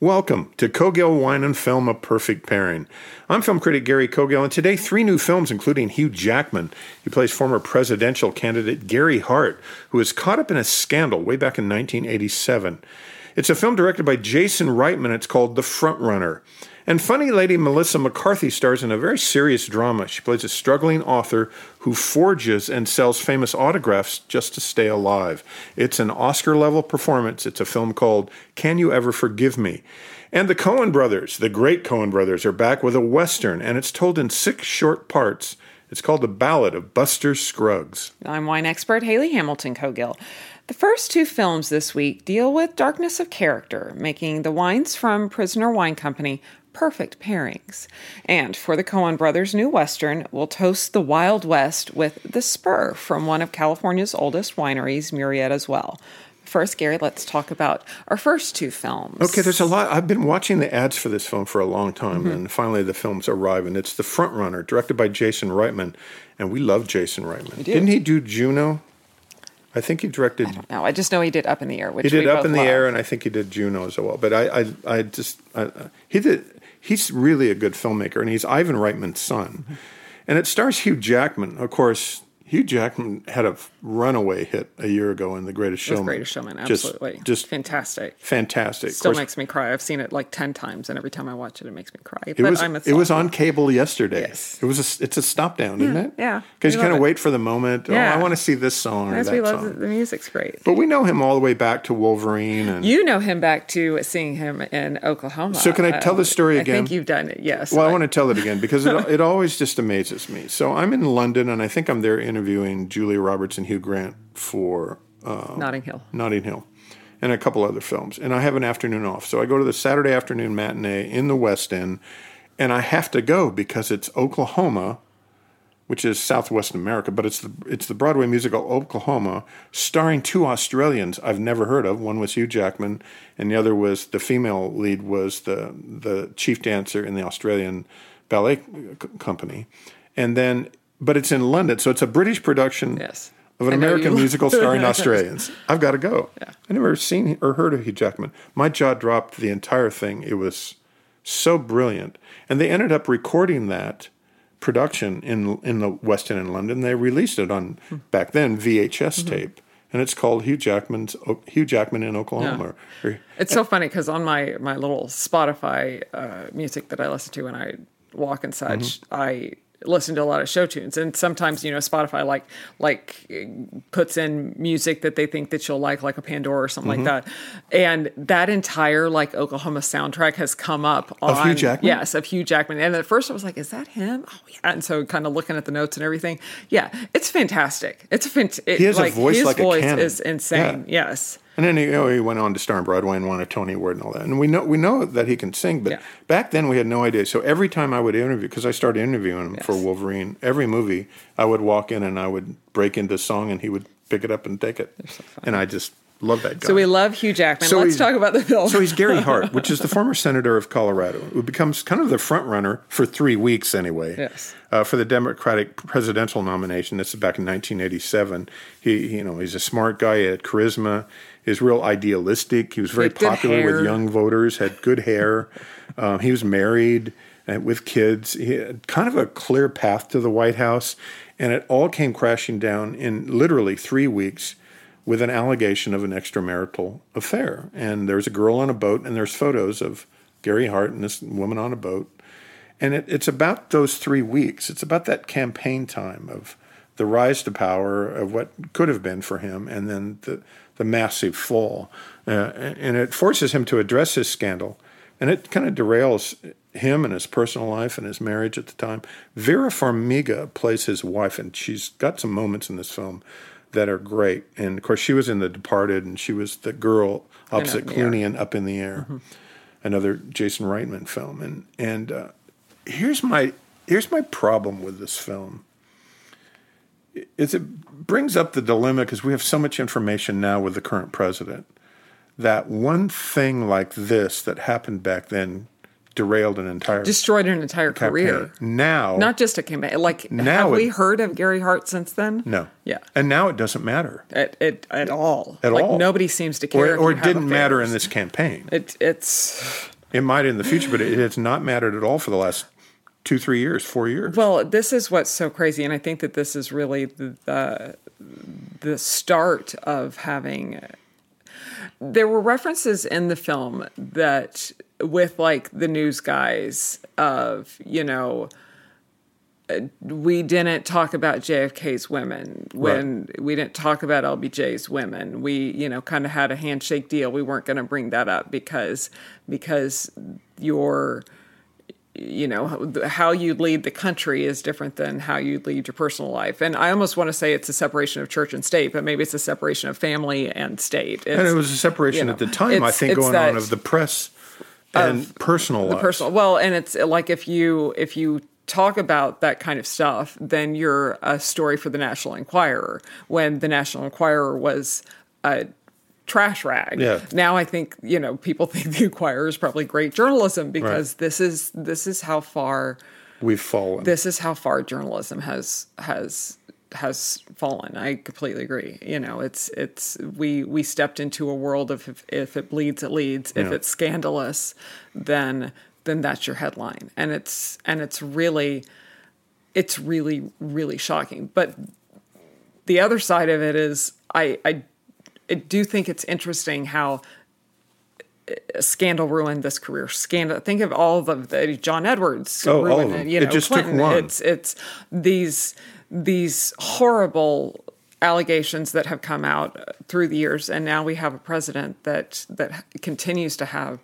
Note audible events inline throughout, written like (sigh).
Welcome to Cogill Wine and Film, a perfect pairing. I'm film critic Gary Cogill, and today three new films, including Hugh Jackman. He plays former presidential candidate Gary Hart, who was caught up in a scandal way back in 1987. It's a film directed by Jason Reitman. It's called The Front Runner. And funny lady Melissa McCarthy stars in a very serious drama. She plays a struggling author who forges and sells famous autographs just to stay alive. It's an Oscar level performance. It's a film called Can You Ever Forgive Me? And the Coen brothers, the great Coen brothers, are back with a Western, and it's told in six short parts. It's called The Ballad of Buster Scruggs. I'm wine expert Haley Hamilton Cogill. The first two films this week deal with darkness of character, making the wines from Prisoner Wine Company perfect pairings. And for the Coen brothers' new Western, we'll toast the Wild West with the Spur from one of California's oldest wineries, Murrieta's Well. First, Gary, let's talk about our first two films. Okay, there's a lot. I've been watching the ads for this film for a long time, mm-hmm. and finally the films arrive, and it's The Front Runner, directed by Jason Reitman, and we love Jason Reitman. Didn't he do Juno? I think he directed. I don't know. I just know he did Up in the Air, which he did Up in the love. Air, and I think he did Juno as well. But I, I, I just I, he did he's really a good filmmaker, and he's Ivan Reitman's son. And it stars Hugh Jackman. Of course, Hugh Jackman had a runaway hit a year ago in The Greatest Showman. The Greatest Showman, absolutely. Just, just fantastic. Fantastic. Still makes me cry. I've seen it like 10 times, and every time I watch it, it makes me cry. It, was, it was on cable yesterday. Yes. It was a, it's a stop down, isn't it? Yeah. Because you kind of wait for the moment. Yeah. Oh, I want to see this song or we love song. The, the music's great. But we know him all the way back to Wolverine. And you know him back to seeing him in Oklahoma. So can I tell the um, story again? I think you've done it, yes. Well, I want to tell it again because it, (laughs) it always just amazes me. So I'm in London, and I think I'm there interviewing Julia Roberts and Hugh Grant for uh, Notting Hill. Notting Hill, and a couple other films. And I have an afternoon off, so I go to the Saturday afternoon matinee in the West End, and I have to go because it's Oklahoma, which is Southwest America, but it's the it's the Broadway musical Oklahoma, starring two Australians I've never heard of. One was Hugh Jackman, and the other was the female lead was the the chief dancer in the Australian ballet c- company, and then but it's in London, so it's a British production Yes. of an American you- musical starring (laughs) Australians. I've got to go. Yeah. I never seen or heard of Hugh Jackman. My jaw dropped the entire thing. It was so brilliant, and they ended up recording that production in in the West End in London. They released it on back then VHS Mm-hmm. tape, and it's called Hugh Jackman's Hugh Jackman in Oklahoma. Or- It's so funny because on my my little Spotify uh, music that I listen to when I walk and such, Mm-hmm. I listen to a lot of show tunes, and sometimes you know Spotify like like puts in music that they think that you'll like, like a Pandora or something Mm-hmm. like that, and that entire like Oklahoma soundtrack has come up on Of Hugh Jackman? Yes, of Hugh Jackman, and at first I was like, "Is that him?" Oh yeah, and so kind of looking at the notes and everything, yeah, it's fantastic. It's a fant- it, He has a like, voice his like a voice cannon. is insane. Yes. And then he, you know, he went on to star in Broadway and won a Tony Award and all that. And we know we know that he can sing, but Yeah. back then we had no idea. So every time I would interview, because I started interviewing him for Wolverine, every movie I would walk in and I would break into song and he would pick it up and take it. and I just love that guy. So we love Hugh Jackman. So Let's talk about the film. So he's Gary Hart, (laughs) which is the former senator of Colorado, who becomes kind of the front runner for three weeks anyway. Yes. Uh, for the Democratic presidential nomination. This is back in 1987. He, you know, he's a smart guy. He had charisma. He's real idealistic. He was very popular hair. with young voters. Had good hair. (laughs) um, he was married uh, with kids. He had kind of a clear path to the White House, and it all came crashing down in literally three weeks with an allegation of an extramarital affair. And there's a girl on a boat, and there's photos of Gary Hart and this woman on a boat. And it, it's about those three weeks. It's about that campaign time of the rise to power of what could have been for him, and then the the massive fall. Uh, and it forces him to address his scandal, and it kind of derails him and his personal life and his marriage at the time. Vera Farmiga plays his wife, and she's got some moments in this film that are great. And of course, she was in The Departed, and she was the girl opposite Clooney in Up in the Air, mm-hmm. another Jason Reitman film. And and uh, here's my here's my problem with this film is it brings up the dilemma because we have so much information now with the current president that one thing like this that happened back then derailed an entire destroyed an entire campaign. career. Now, not just a campaign. Like, now have it, we heard of Gary Hart since then? No. Yeah. And now it doesn't matter at at, at all. At like, all. Nobody seems to care. Or, or it didn't matter in this campaign. It, it's. It might in the future, but it has not mattered at all for the last two, three years, four years. Well, this is what's so crazy, and I think that this is really the the, the start of having. There were references in the film that, with like the news guys, of you know, uh, we didn't talk about JFK's women when right. we didn't talk about LBJ's women. We, you know, kind of had a handshake deal. We weren't going to bring that up because because your you know how you lead the country is different than how you lead your personal life. And i almost want to say it's a separation of church and state but maybe it's a separation of family and state. It's, and it was a separation you know, at the time i think going on of the press and of personal the personal well and it's like if you if you talk about that kind of stuff then you're a story for the national enquirer. When the national enquirer was a trash rag. Yeah. Now I think you know people (laughs) think the Enquirer is probably great journalism because right. this is this is how far we've fallen. This is how far journalism has has has fallen. I completely agree. You know, it's it's we we stepped into a world of if, if it bleeds, it leads. If it's scandalous, then then that's your headline, and it's and it's really it's really really shocking. But the other side of it is I I do think it's interesting how uh, scandal ruined this career. Scandal. Think of all the, the John Edwards. Oh, oh ruined, all of them. You know, it just Clinton. took one. It's it's these these horrible allegations that have come out uh, through the years, and now we have a president that that continues to have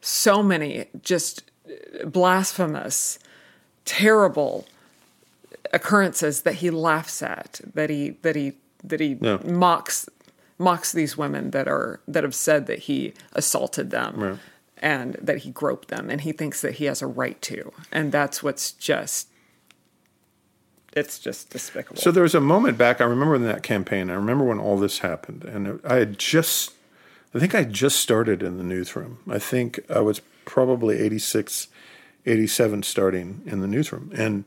so many just uh, blasphemous, terrible occurrences that he laughs at, that he that he that he mocks mocks these women that are that have said that he assaulted them right. and that he groped them and he thinks that he has a right to. And that's what's just it's just despicable. So there was a moment back i remember in that campaign i remember when all this happened and i had just i think i just started in the newsroom. I think i was probably 86 87 starting in the newsroom. And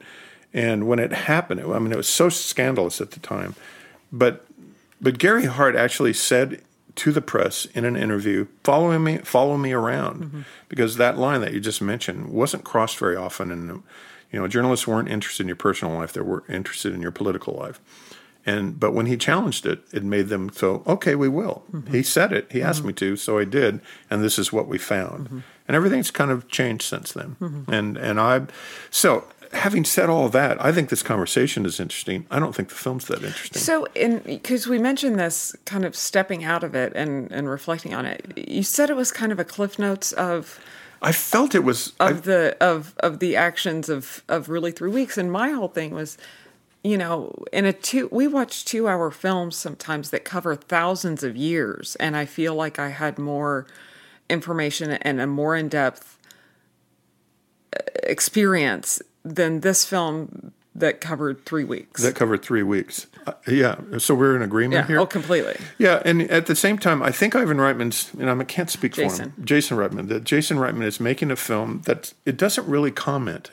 and when it happened i mean it was so scandalous at the time but but Gary Hart actually said to the press in an interview, "Follow me, follow me around," mm-hmm. because that line that you just mentioned wasn't crossed very often, and you know, journalists weren't interested in your personal life; they were interested in your political life. And but when he challenged it, it made them so okay. We will. Mm-hmm. He said it. He asked mm-hmm. me to, so I did, and this is what we found. Mm-hmm. And everything's kind of changed since then. Mm-hmm. And and I, so having said all that, I think this conversation is interesting. I don't think the film's that interesting. So, because we mentioned this kind of stepping out of it and, and reflecting on it, you said it was kind of a cliff notes of. I felt it was of I, the of of the actions of of really three weeks, and my whole thing was, you know, in a two we watch two hour films sometimes that cover thousands of years, and I feel like I had more information and a more in depth uh, experience than this film that covered three weeks. That covered three weeks. Uh, yeah. So we're in agreement yeah, here. Oh, completely. Yeah, and at the same time, I think Ivan Reitman's, and I can't speak Jason. for him. Jason Reitman. That Jason Reitman is making a film that it doesn't really comment.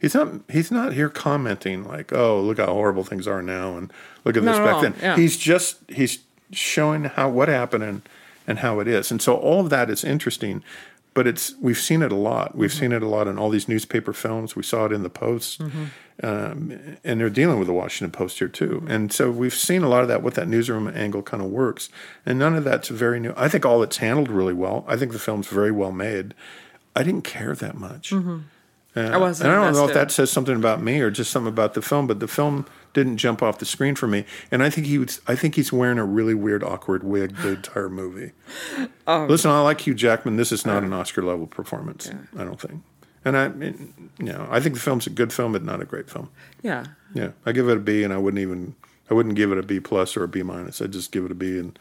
He's not. He's not here commenting like, "Oh, look how horrible things are now," and look at this back then. Yeah. He's just he's showing how what happened and and how it is, and so all of that is interesting. But it's we've seen it a lot. We've mm-hmm. seen it a lot in all these newspaper films. We saw it in the Post, mm-hmm. um, and they're dealing with the Washington Post here too. Mm-hmm. And so we've seen a lot of that. What that newsroom angle kind of works, and none of that's very new. I think all it's handled really well. I think the film's very well made. I didn't care that much. Uh, I wasn't. And I don't know if that says something about me or just something about the film, but the film didn't jump off the screen for me. And I think he was, I think he's wearing a really weird, awkward wig the entire movie. Oh. (laughs) Listen, I like Hugh Jackman. This is not an Oscar level performance. I don't think. And I, you know, I think the film's a good film, but not a great film. Yeah. Yeah, I give it a B, and I wouldn't even, I wouldn't give it a B plus or a B minus. I'd just give it a B and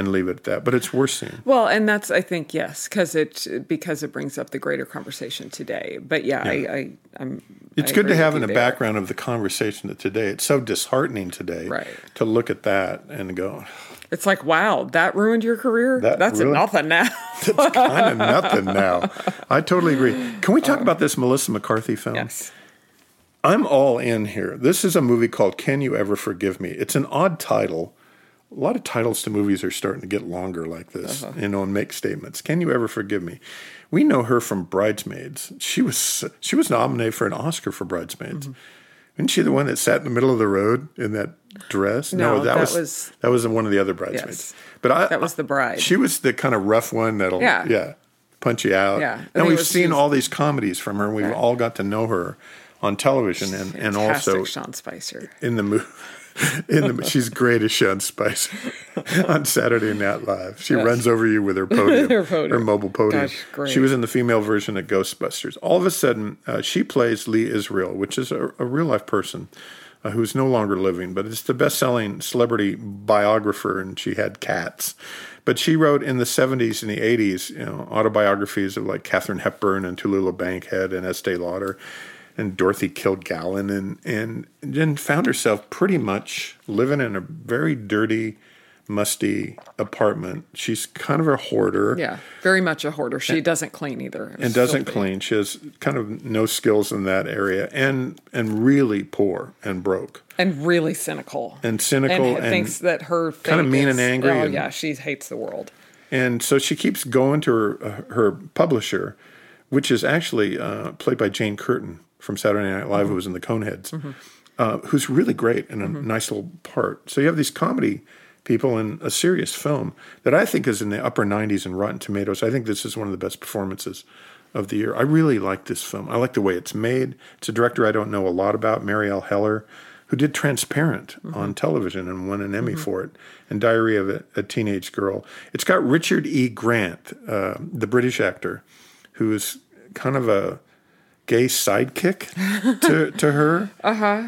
and leave it at that. But it's worth seeing. Well, and that's I think yes, because it because it brings up the greater conversation today. But yeah, I, I I'm. It's I good to have in the there. background of the conversation today. It's so disheartening today Right. to look at that and go, It's like wow, that ruined your career. That that's really- nothing now. (laughs) that's kind of nothing now. I totally agree. Can we talk um, about this Melissa McCarthy film? yes. I'm all in here. This is a movie called Can You Ever Forgive Me? It's an odd title. A lot of titles to movies are starting to get longer like this, uh-huh. you know, and make statements. Can you ever forgive me? We know her from Bridesmaids. She was she was nominated for an Oscar for Bridesmaids. Mm-hmm. Isn't she the one that sat in the middle of the road in that dress? No, that was, was- that was one of the other bridesmaids. Yes. But I, That was the bride. She was the kind of rough one that'll Yeah. yeah punch you out. Yeah. And we've was- seen all these comedies from her. and We've all got to know her on television and, and also Sean Spicer. in the movie. (laughs) In the, she's great as Sean Spicer (laughs) on Saturday Night Live. She runs over you (laughs) with her podium, Her podium. mobile podium. Gosh, great. She was in the female version of Ghostbusters. All of a sudden, uh, she plays Lee Israel, which is a, a real life person uh, who's no longer living, but it's the best selling celebrity biographer, and she had cats. But she wrote in the 70s and the 80s, you know, autobiographies of like Katharine Hepburn and Tallulah Bankhead and Estee Lauder and Dorothy Kilgallen, and, and then found herself pretty much living in a very dirty, musty apartment. She's kind of a hoarder Yeah, very much a hoarder. She doesn't clean either. It and doesn't filthy. clean. She has kind of no skills in that area, and and really poor and broke and really cynical and cynical and, and thinks that her kinda mean is- and angry Oh and- yeah, she hates the world. And so she keeps going to her uh, her publisher, which is actually uh, played by Jane Curtin from Saturday Night Live, who mm-hmm. was in the Coneheads, mm-hmm. uh, who's really great in a mm-hmm. nice little part. So you have these comedy people in a serious film that I think is in the upper 90s in Rotten Tomatoes. I think this is one of the best performances of the year. I really like this film. I like the way it's made. It's a director I don't know a lot about, Marielle Heller, who did Transparent on television and won an Emmy for it, and Diary of a, a Teenage Girl. It's got Richard E. Grant, uh, the British actor, who is kind of a gay sidekick to, (laughs) to her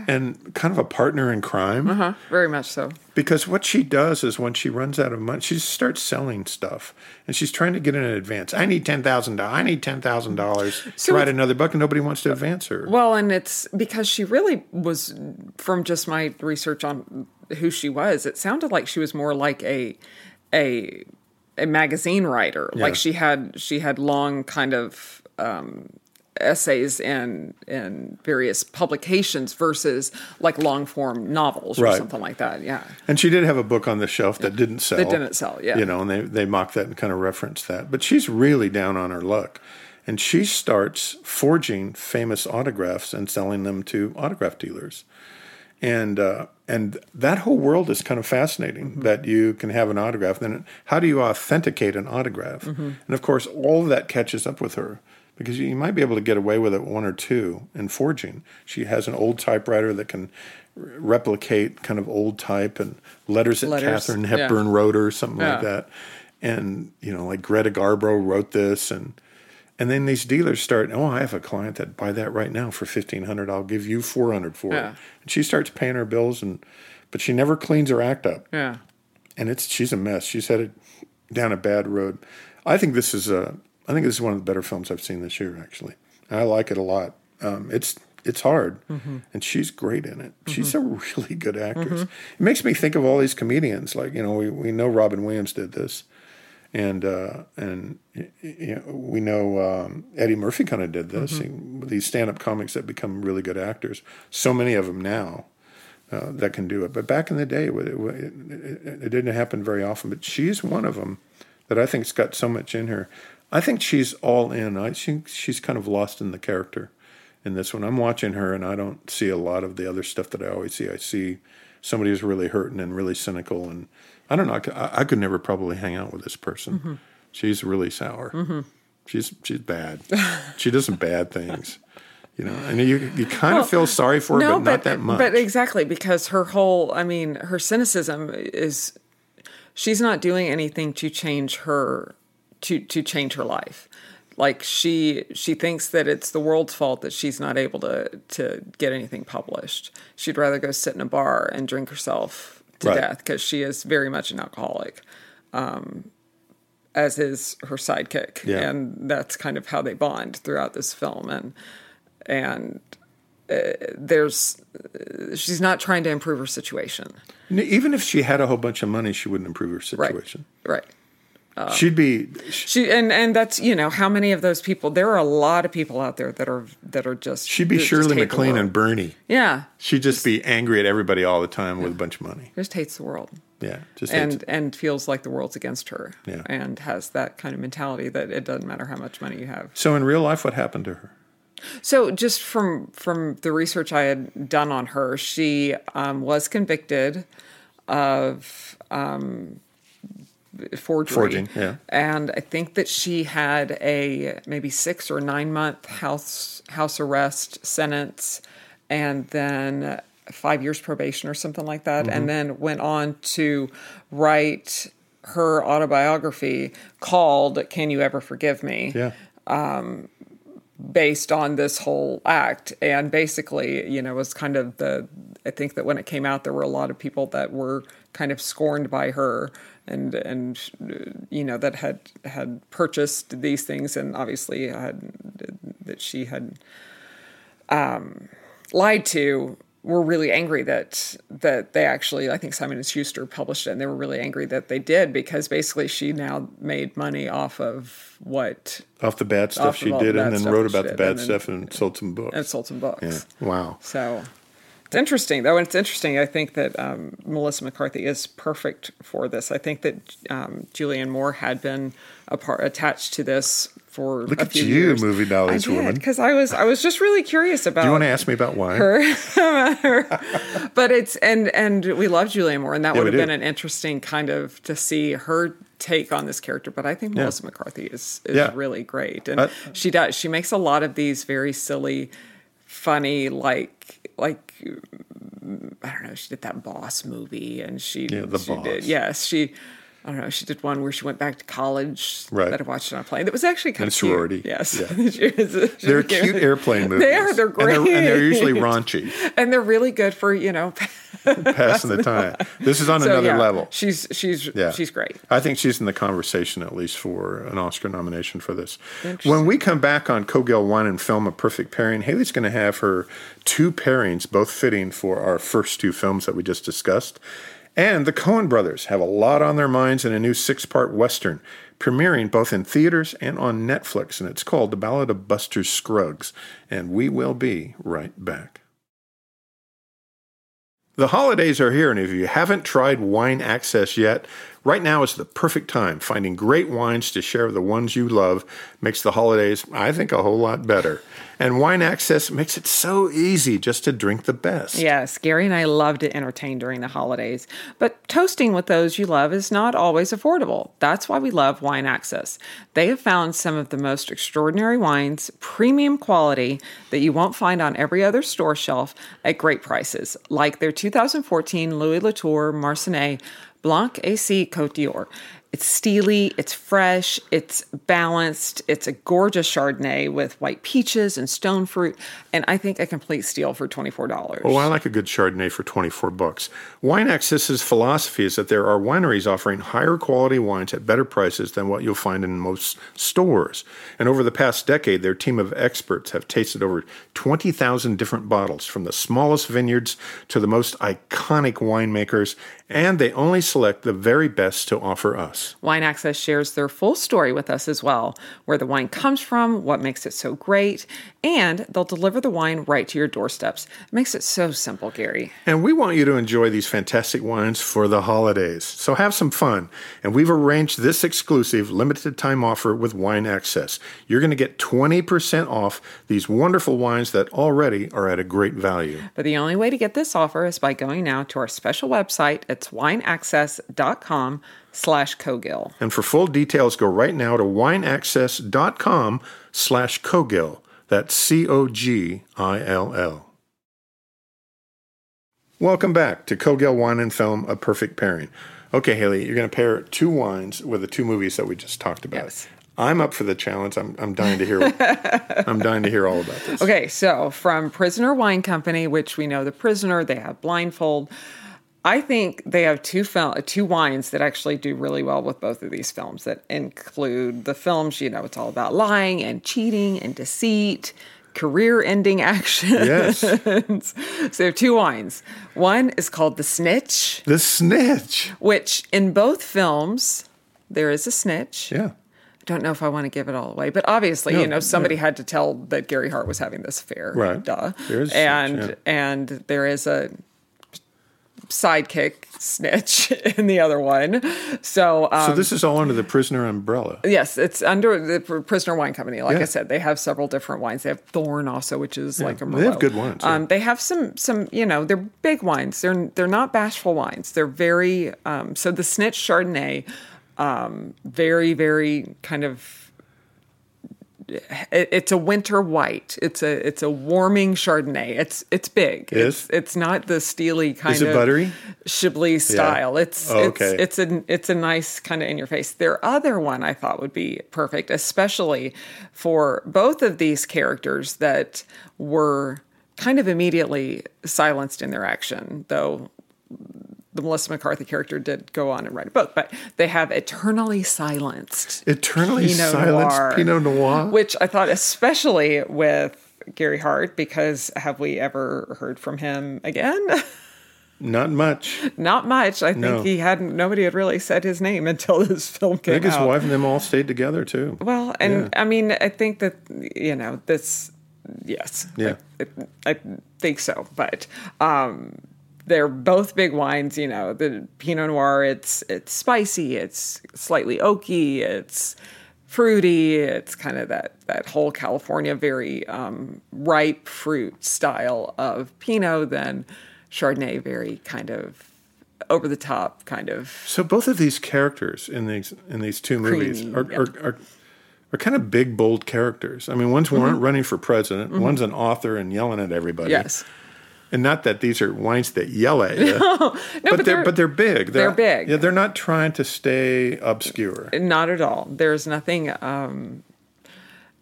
and kind of a partner in crime. Huh? Very much so. Because what she does is when she runs out of money, she starts selling stuff and she's trying to get in advance. I need ten thousand dollars. I need ten thousand dollars to write another book, and nobody wants to advance her. Well, and it's because she really was, from just my research on who she was, it sounded like she was more like a a a magazine writer. Yeah. Like she had she had long kind of um, essays in in various publications versus like long form novels or Right. something like that. Yeah. And she did have a book on the shelf that didn't sell. That didn't sell, yeah. You know, and they, they mock that and kind of reference that. But she's really down on her luck. And she starts forging famous autographs and selling them to autograph dealers. And uh, and that whole world is kind of fascinating that you can have an autograph. Then how do you authenticate an autograph? And of course, all of that catches up with her because you, might be able to get away with it one or two in forging. She has an old typewriter that can replicate kind of old type and letters that Letters, Katharine yeah. Hepburn wrote or something like that. And you know, like Greta Garbo wrote this and and then these dealers start, oh, I have a client that buy that right now for fifteen hundred. I'll give you four hundred for Yeah. it. And she starts paying her bills, and but she never cleans her act up, Yeah. and it's she's a mess. She's headed down a bad road. I think this is a, I think this is one of the better films I've seen this year. Actually, and I like it a lot. Um, it's it's hard, and she's great in it. She's a (laughs) really good actress. It makes me think of all these comedians. Like you know, we we know Robin Williams did this and uh, and you know, we know um, Eddie Murphy kind of did this. He- these stand-up comics that become really good actors. So many of them now uh, that can do it. But back in the day, it, it, it, it didn't happen very often. But she's one of them that I think's got so much in her. I think she's all in. I think she's kind of lost in the character in this one. I'm watching her, and I don't see a lot of the other stuff that I always see. I see somebody who's really hurting and really cynical, and I don't know. I could, I could never probably hang out with this person. Mm-hmm. She's really sour. She's she's bad. she does some bad things. You know, and you you kind of feel sorry for her, but, not that much. But exactly because her whole, I mean, her cynicism is she's not doing anything to change her to to change her life. Like she she thinks that it's the world's fault that she's not able to to get anything published. She'd rather go sit in a bar and drink herself to Right. death because she is very much an alcoholic. Um, as is her sidekick, Yeah. and that's kind of how they bond throughout this film. And and uh, there's she's not trying to improve her situation. Even if she had a whole bunch of money, she wouldn't improve her situation. Right. situation. Right. She'd be She and and that's you know how many of those people there are a lot of people out there that are that are just she'd be Shirley MacLaine and Bernie. yeah She'd just be angry at everybody all the time with a bunch of money. just hates the world Yeah, just and hates- and feels like the world's against her Yeah. and has that kind of mentality that it doesn't matter how much money you have so in real life, what happened to her? So, just from from the research I had done on her, she um, was convicted of um, forgery. Forging, yeah. And I think that she had a maybe six or nine month house house arrest sentence, and then five years probation or something like that, Mm-hmm. and then went on to write her autobiography called "Can You Ever Forgive Me?" Yeah, based on this whole act and basically you know was kind of the i think that when it came out there were a lot of people that were kind of scorned by her and and you know that had had purchased these things and obviously had that she had um lied to were really angry that that they actually I think Simon and Schuster published it and they were really angry that they did because basically she now made money off of what off the bad stuff she did, and then wrote about the bad and stuff and sold some books. and sold some books. yeah, wow. So it's interesting, though. And it's interesting. I think that um, Melissa McCarthy is perfect for this. I think that um, Julianne Moore had been a part attached to this for Look at few you, years. movie knowledge I did, woman. because I was I was just really curious about. Do you want to ask me about why? Her. (laughs) But it's and and we love Julianne Moore, and that Yeah, would have been an interesting kind of to see her take on this character. But I think Melissa McCarthy is is Yeah. really great, and Uh, she does. She makes a lot of these very silly, funny, like like I don't know. She did that Boss movie, and she Yeah, The she Boss. did yes she. I don't know. She did one where she went back to college. Right. That I watched on a plane. That was actually kind And of cute. sorority. Yes. Yeah. (laughs) She was- she They're cute airplane movies. They are. They're great. And they're, and they're usually raunchy, (laughs) and they're really good for you know (laughs) passing the time. This is on So, another yeah, level. She's she's Yeah. she's great. I think she's in the conversation at least for an Oscar nomination for this. When we come back on Cogill Wine and Film, A Perfect Pairing, Haley's going to have her two pairings, both fitting for our first two films that we just discussed. And the Coen brothers have a lot on their minds in a new six part Western, premiering both in theaters and on Netflix. And it's called The Ballad of Buster Scruggs. And we will be right back. The holidays are here, and if you haven't tried Wine Access yet, right now is the perfect time. Finding great wines to share with the ones you love makes the holidays, I think, a whole lot better. And Wine Access makes it so easy just to drink the best. Yes, Gary and I love to entertain during the holidays, but toasting with those you love is not always affordable. That's why we love Wine Access. They have found some of the most extraordinary wines, premium quality that you won't find on every other store shelf at great prices, like their 2014 Louis Latour Marsannay Blanc AC Cote d'Or. It's steely, it's fresh, it's balanced, it's a gorgeous Chardonnay with white peaches and stone fruit, and I think a complete steal for $24. Oh, I like a good Chardonnay for 24 bucks. Wine Access's philosophy is that there are wineries offering higher quality wines at better prices than what you'll find in most stores. And over the past decade, their team of experts have tasted over 20,000 different bottles from the smallest vineyards to the most iconic winemakers, and they only select the very best to offer us. Wine Access shares their full story with us as well where the wine comes from, what makes it so great, and they'll deliver the wine right to your doorsteps. It makes it so simple, Gary. And we want you to enjoy these fantastic wines for the holidays. So have some fun. And we've arranged this exclusive limited time offer with Wine Access. You're going to get 20% off these wonderful wines that already are at a great value. But the only way to get this offer is by going now to our special website. It's wineaccess.com slash Cogill. And for full details, go right now to wineaccess.com slash Cogill. That's C O G I L L. Welcome back to Cogill Wine and Film, a perfect pairing. Okay, Haley, you're going to pair two wines with the two movies that we just talked about. Yes. I'm up for the challenge. I'm, I'm dying to hear. (laughs) I'm dying to hear all about this. Okay, so from Prisoner Wine Company, which we know the prisoner, they have Blindfold. I think they have two fil- two wines that actually do really well with both of these films that include the films, you know, it's all about lying and cheating and deceit, career-ending (laughs) action. Yes. so they have two wines. One is called The Snitch, The snitch. which in both films there is a snitch. Yeah. I don't know if I want to give it all away, but obviously, No, you know, somebody had to tell that Gary Hart was having this affair. Right. Duh. There is a and snitch, and there is a sidekick snitch (laughs) in the other one. So, um, So this is all under the prisoner umbrella. yes, it's under the Prisoner Wine Company. Like Yeah. I said, they have several different wines. They have Thorn also, which is like a they have good wines, yeah. Um, they have some some you know they're big wines. They're they're not bashful wines. They're very um, so the Snitch Chardonnay, um, very very kind of it's a winter white. It's a it's a warming Chardonnay. It's it's big. Is? It's it's not the steely kind it of buttery? Chablis style. It's Oh, okay. it's it's a it's a nice kind of in your face. Their other one I thought would be perfect, especially for both of these characters that were kind of immediately silenced in their action, though the Melissa McCarthy character did go on and write a book, but they have eternally silenced Eternally Pinot silenced Noir, Pinot Noir. which I thought especially with Gary Hart because have we ever heard from him again? (laughs) Not much. Not much. I think No. he hadn't. Nobody had really said his name until this film came. I think his out. wife and them all stayed together too. Well, and Yeah. I mean, I think that you know this. Yes. Yeah. I, I think so, but um, they're both big wines. You know, the Pinot Noir. It's it's spicy. It's slightly oaky. It's fruity. It's kind of that that whole California very um, ripe fruit style of Pinot. Then Chardonnay, very kind of over the top, kind of So both of these characters in these in these two movies Creamy, are, yeah. are, are are kind of big, bold characters. I mean, one's Mm-hmm. running for president, one's an author and yelling at everybody. yes. And not that these are wines that yell at you, (laughs) No, but, they're, they're- but they're big. they're big. Yeah, they're not trying to stay obscure. Not at all. There's nothing. Um,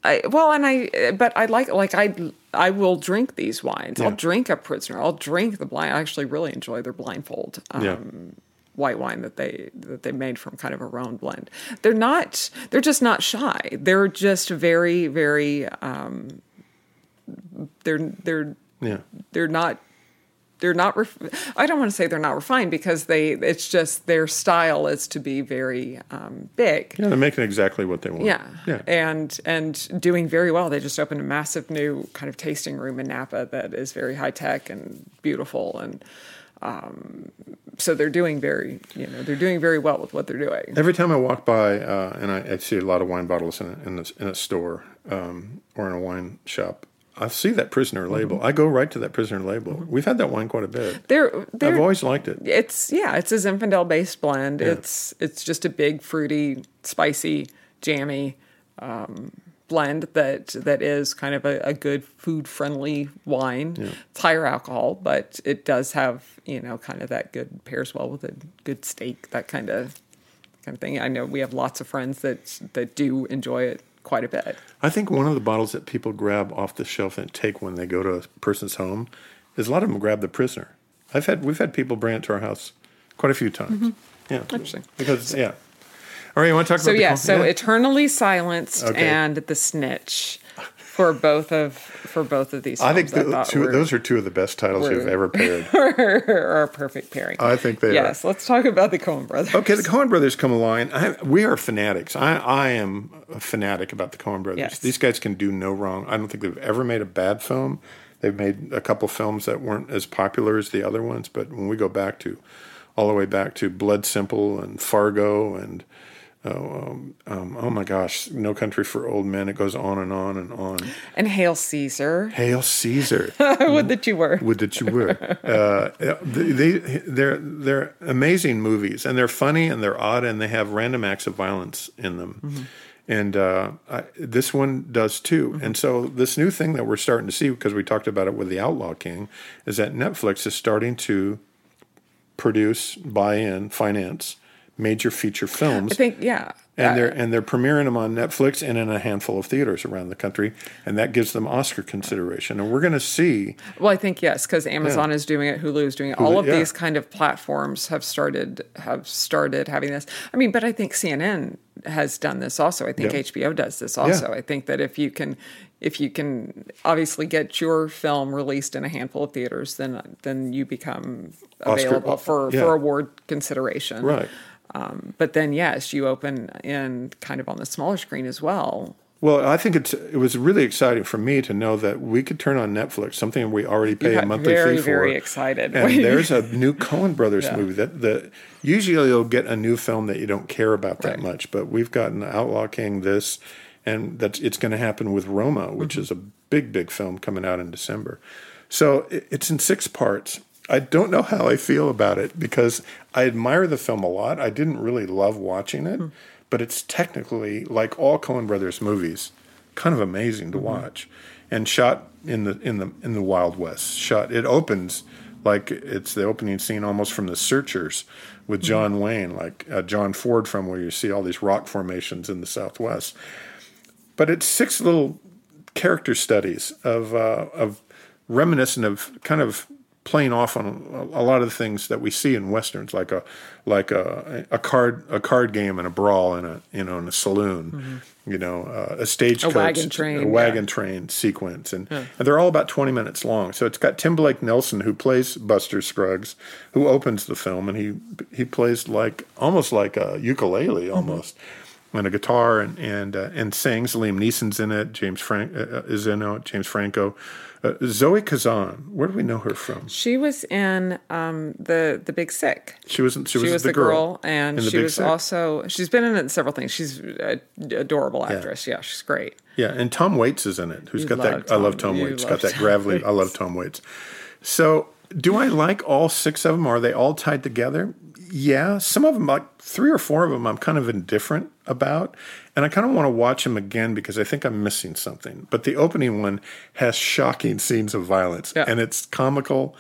I well, and I, but I like like I I will drink these wines. I'll drink a prisoner. I'll drink the blind. I actually really enjoy their blindfold. Um, Yeah. White wine that they that they made from kind of a Rhone blend. They're not. They're just not shy. They're just very very. Um, they're they're Yeah, they're not they're not ref- i don't want to say they're not refined because they it's just their style is to be very um, big yeah, they're making exactly what they want. yeah. yeah. and and doing very well they just opened a massive new kind of tasting room in napa that is very high tech and beautiful and um, so they're doing very you know they're doing very well with what they're doing Every time I walk by uh, and I, I see a lot of wine bottles in a, in a, in a store um, or in a wine shop, I see that prisoner label. Mm-hmm. I go right to that prisoner label. We've had that wine quite a bit. they're they're I've always liked it. it's yeah, it's a Zinfandel based blend. It's it's just a big fruity, spicy, jammy um, blend that that is kind of a, a good food friendly wine. It's higher alcohol, but it does have you know kind of that good pairs well with a good steak, that kind of kind of thing. I know we have lots of friends that that do enjoy it quite a bit. I think one of the bottles that people grab off the shelf and take when they go to a person's home is a lot of them grab the prisoner. I've had we've had people bring it to our house quite a few times. Yeah, Mm-hmm. Interesting. Because yeah. All right, you want to talk So about the so yeah, so eternally silenced Okay. and the snitch for both of for both of these. I think the, thought two, those are two of the best titles you've ever (laughs) paired. are a perfect pairing. I think they are. yes, let's talk about the Coen Brothers. Okay, the Coen Brothers come along. I, we are fanatics. I, I am a fanatic about the Coen Brothers. Yes. These guys can do no wrong. I don't think they've ever made a bad film. They've made a couple films that weren't as popular as the other ones, but when we go back to all the way back to Blood Simple and Fargo and um, um, oh my gosh, No Country for Old Men. It goes on and on and on. And Hail Caesar. Hail Caesar. (laughs) Would that you were. Would that you were. Uh, they, they're they're amazing movies, and they're funny and they're odd, and they have random acts of violence in them. And uh, I, this one does too. And so this new thing that we're starting to see, because we talked about it with the Outlaw King, is that Netflix is starting to produce, buy in, finance major feature films I think yeah. and Uh, they're and they're premiering them on Netflix and in a handful of theaters around the country, and that gives them Oscar consideration. And we're going to see. Well, I think yes, because Amazon is doing it, Hulu is doing it. All of yeah. these kind of platforms have started have started having this. I mean, but I think CNN has done this also. I think. HBO does this also. Yeah. I think that if you can if you can obviously get your film released in a handful of theaters, then then you become Oscar- available for yeah. for award consideration. Right. Um, but then yes, you open in kind of on the smaller screen as well. Well, I think it's it was really exciting for me to know that we could turn on Netflix, something we already pay a monthly very, fee for. very excited. And there's a new (laughs) Coen Brothers movie that the usually you'll get a new film that you don't care about that Right. much, but we've gotten Outlaw King this, and that's it's going to happen with Roma, which Mm-hmm. is a big big film coming out in December. So it- it's in six parts. I don't know how I feel about it because I admire the film a lot. I didn't really love watching it, but it's technically like all Coen Brothers movies, kind of amazing to watch, and shot in the in the in the Wild West. Shot it opens like it's the opening scene almost from The Searchers with John Wayne, like uh, John Ford from where you see all these rock formations in the Southwest. But it's six little character studies of uh, of reminiscent of kind of playing off on a, a lot of the things that we see in westerns, like a like a, a card a card game and a brawl in a you know in a saloon, you know uh, a stagecoach, wagon train, a yeah. wagon train sequence, and, and they're all about twenty minutes long. So it's got Tim Blake Nelson who plays Buster Scruggs, who opens the film, and he he plays like almost like a ukulele almost and a guitar and and uh, and sings. Liam Neeson's in it. James Frank uh, is in it. James Franco. Uh, Zoe Kazan. Where do we know her from? She was in um, the the Big Sick. She wasn't. She, She was, was, the, girl, and in the she Big was Sick. also she's been in several things. She's an adorable actress. Yeah, she's great. Yeah, and Tom Waits is in it. Who's You got that? I love Tom- Tom Waits. Got that Tom gravelly. I love Tom Waits. So, do I like all six of them? Are they all tied together? Yeah, some of them, like three or four of them, I'm kind of indifferent about, and I kind of want to watch them again because I think I'm missing something. But the opening one has shocking scenes of violence, Yeah. and it's comical,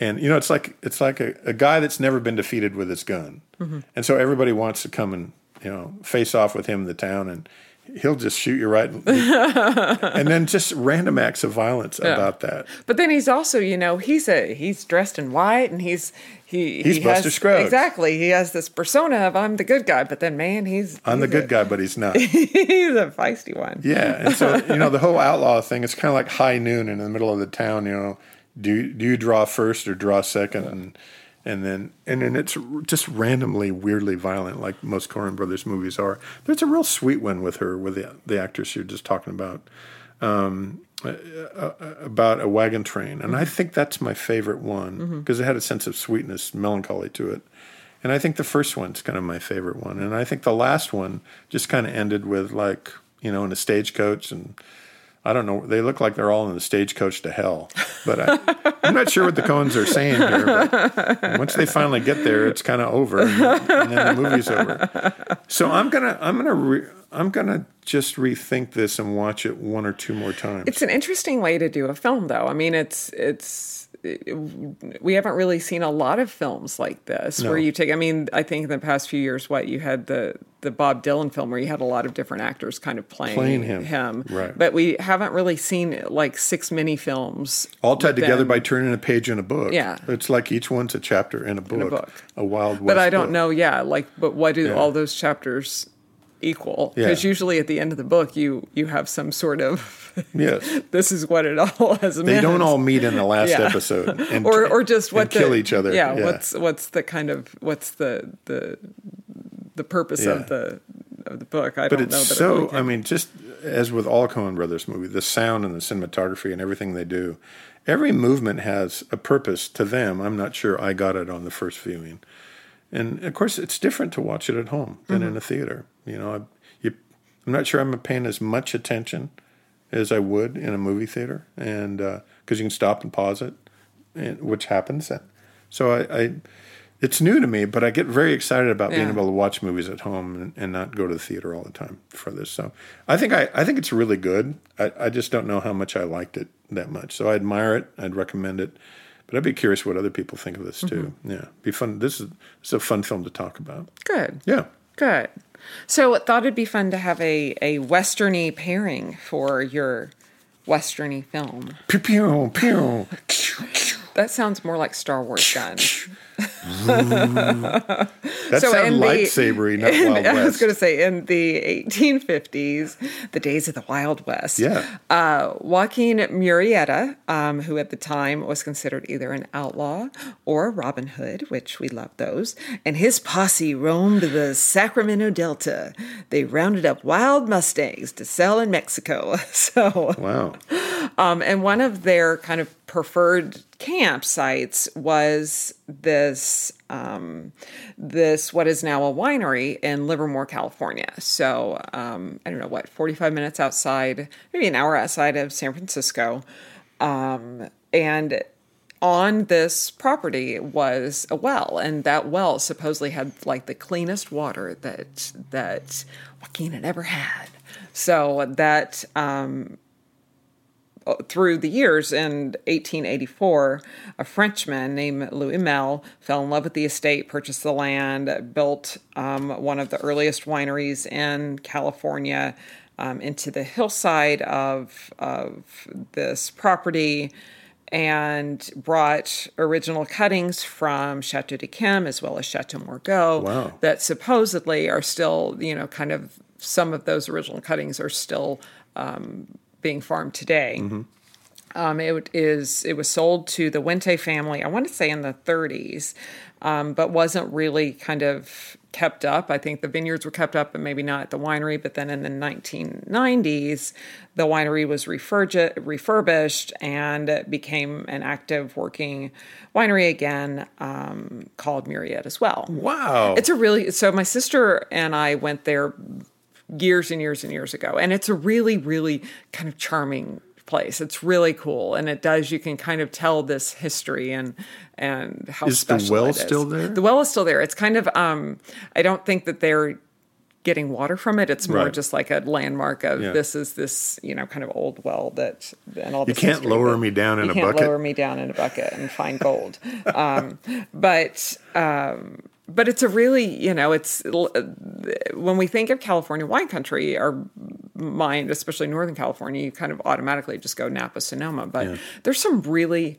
and you know, it's like it's like a, a guy that's never been defeated with his gun, Mm-hmm. and so everybody wants to come and you know face off with him in the town, and he'll just shoot you right, (laughs) and then just random acts of violence about that. But then he's also, you know, he's a he's dressed in white and he's he He's he Buster has, Scruggs. Exactly. He has this persona of I'm the good guy, but then man, he's I'm the good a- guy, but he's not. (laughs) he's a feisty one. Yeah, and so you know the whole (laughs) outlaw thing. It's kind of like high noon in the middle of the town. You know, do you, do you draw first or draw second, and and then and then it's just randomly weirdly violent, like most Coen Brothers movies are. There's a real sweet one with her, with the the actress you're just talking about, um, uh, uh, about a wagon train, and I think that's my favorite one because it had a sense of sweetness, melancholy to it. And I think the first one's kind of my favorite one. And I think the last one just kind of ended with like, you know, in a stagecoach and I don't know, they look like they're all in the stagecoach to hell. But I, I'm not sure what the Coens are saying here. But once they finally get there, it's kind of over, and, and then the movie's over. So I'm gonna, I'm gonna, re, I'm gonna just rethink this and watch it one or two more times. It's an interesting way to do a film, though. I mean, it's it's we haven't really seen a lot of films like this where you take. I mean, I think in the past few years, what you had the the Bob Dylan film where you had a lot of different actors kind of playing, Playing him. Right. But we haven't really seen like six mini films all tied together them. by turning a page in a book. Yeah. it's like each one's a chapter in a book, book. a wild. West But I don't book. know. Yeah, like, but what do Yeah. all those chapters equal Yeah. because usually at the end of the book you you have some sort of (laughs) Yes. this is what it all (laughs) has They meant. don't all meet in the last Yeah. episode, (laughs) and, or or just what the, kill each other. Yeah, what's what's the kind of what's the the the purpose Yeah. of the of the book? I but don't know. it's that it so. really I mean, just as with all Coen Brothers movie the sound and the cinematography and everything they do, every movement has a purpose to them. I'm not sure I got it on the first viewing, and of course, it's different to watch it at home than Mm-hmm. in a theater. You know, I, you, I'm not sure I'm paying as much attention as I would in a movie theater, and uh, because you can stop and pause it, and, which happens. So I, I, it's new to me, but I get very excited about being able to watch movies at home and, and not go to the theater all the time for this. So I think I, I think it's really good. I, I just don't know how much I liked it that much. So I admire it. I'd recommend it. But I'd be curious what other people think of this too. Mm-hmm. Yeah, be fun. This is it's a fun film to talk about. good. Yeah. Good. So I thought it'd be fun to have a, a westerny pairing for your westerny film. Pew pew pew. That sounds more like Star Wars guns. That So sounds lightsabery, not in- Wild (laughs) I was going to say in the 1850s, the days of the Wild West. Yeah. Uh, Joaquin Murrieta, um, who at the time was considered either an outlaw or a Robin Hood, which we love those, and his posse roamed the Sacramento Delta. They rounded up wild Mustangs to sell in Mexico. (laughs) So, Wow. Um, and one of their kind of preferred campsites was this um, this what is now a winery in Livermore, California. So um, I don't know what, forty five minutes outside, maybe an hour outside of San Francisco, um, and on this property was a well, and that well supposedly had like the cleanest water that that Joaquin had ever had. So that um, through the years in 1884 a frenchman named louis mel fell in love with the estate purchased the land built um, one of the earliest wineries in california um, into the hillside of, of this property and brought original cuttings from Chateau d'Yquem as well as Chateau Margaux Wow. that supposedly are still, you know, kind of some of those original cuttings are still um, being farmed today. Um, it is it was sold to the Wente family. I want to say in the 30s, um, but wasn't really kind of kept up. I think the vineyards were kept up, but maybe not at the winery. But then in the 1990s, the winery was refurgi- refurbished and became an active working winery again, um, called Murrieta's Well. Wow. It's a really so my sister and I went there years and years and years ago, and it's a really, really kind of charming place. It's really cool, and it does. You can kind of tell this history and and how Is the well is. still there? The well is still there. It's kind of. um I don't think that they're getting water from it. It's more Right. just like a landmark of Yeah. this is this you know kind of old well that and all. You can't lower me down in you a can't bucket. lower me down in a bucket and find gold. (laughs) um, but um, but it's a really you know it's when we think of California wine country, our mind, especially Northern California, you kind of automatically just go Napa, Sonoma. But there's some really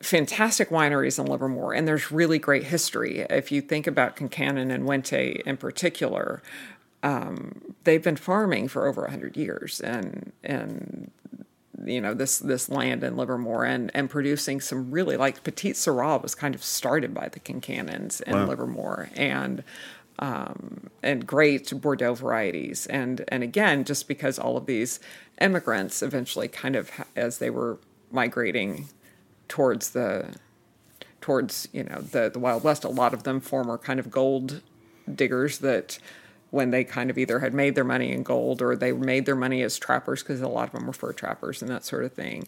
fantastic wineries in Livermore, and there's really great history. If you think about Concannon and Wente in particular, um, they've been farming for over 100 years and and you know this this land in Livermore and and producing some really like Petite Sirah was kind of started by the Concannons in Livermore and um, and great Bordeaux varieties and and again just because all of these immigrants eventually kind of as they were migrating towards the towards you know the the Wild West. A lot of them former kind of gold diggers that when they kind of either had made their money in gold or they made their money as trappers because a lot of them were fur trappers and that sort of thing.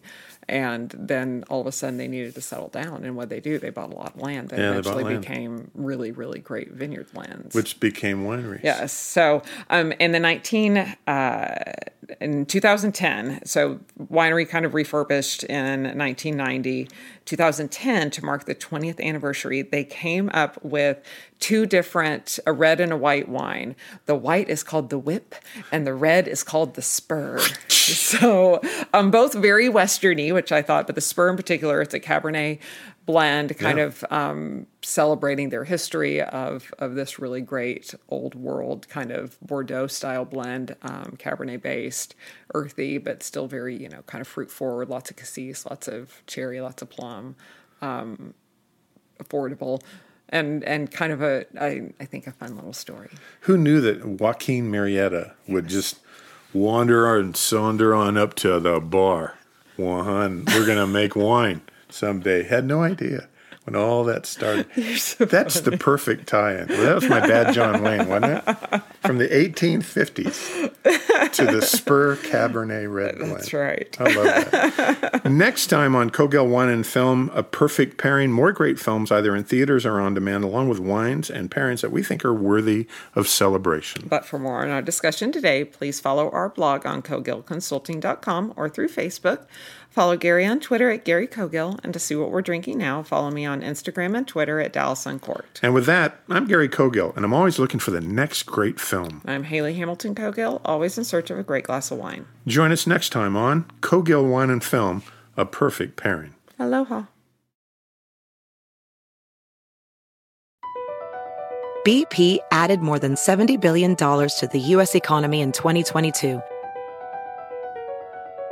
And then all of a sudden they needed to settle down. And what they do, they bought a lot of land that Yeah, eventually land. became really, really great vineyard lands. which became wineries. Yes. So um, in the 19, uh, in 2010, so winery kind of refurbished in 1990. 2010, to mark the 20th anniversary, they came up with two different, a red and a white wine. the white is called the whip, and the red is called the spur. (laughs) so, um, both very westerny, which I thought, but the spur in particular, it's a Cabernet blend, kind Yeah. of um, celebrating their history of of this really great old world kind of Bordeaux style blend, um, Cabernet based, earthy, but still very you know kind of fruit forward. Lots of cassis, lots of cherry, lots of plum, um, affordable. And, and kind of a I, I think a fun little story. Who knew that Joaquin Murrieta would just wander and saunter on up to the bar? Juan, we're going to make wine someday. Had no idea when all that started. (laughs) That's the perfect tie in. Well, that was my dad, John Wayne, wasn't it? From the 1850s to the Spur Cabernet Red Blend. That's right. I love that. Next time on Cogill Wine and Film, a perfect pairing. More great films either in theaters or on demand, along with wines and pairings that we think are worthy of celebration. But for more on our discussion today, please follow our blog on cogillconsulting.com or through Facebook. Follow Gary on Twitter at Gary Cogill, and to see what we're drinking now, follow me on Instagram and Twitter at Dallas Uncorked. And with that, I'm Gary Cogill, and I'm always looking for the next great film. I'm Hayley Hamilton Cogill, always in search of a great glass of wine. Join us next time on Cogill Wine and Film, a perfect pairing. Aloha. BP added more than $70 billion to the U.S. economy in 2022.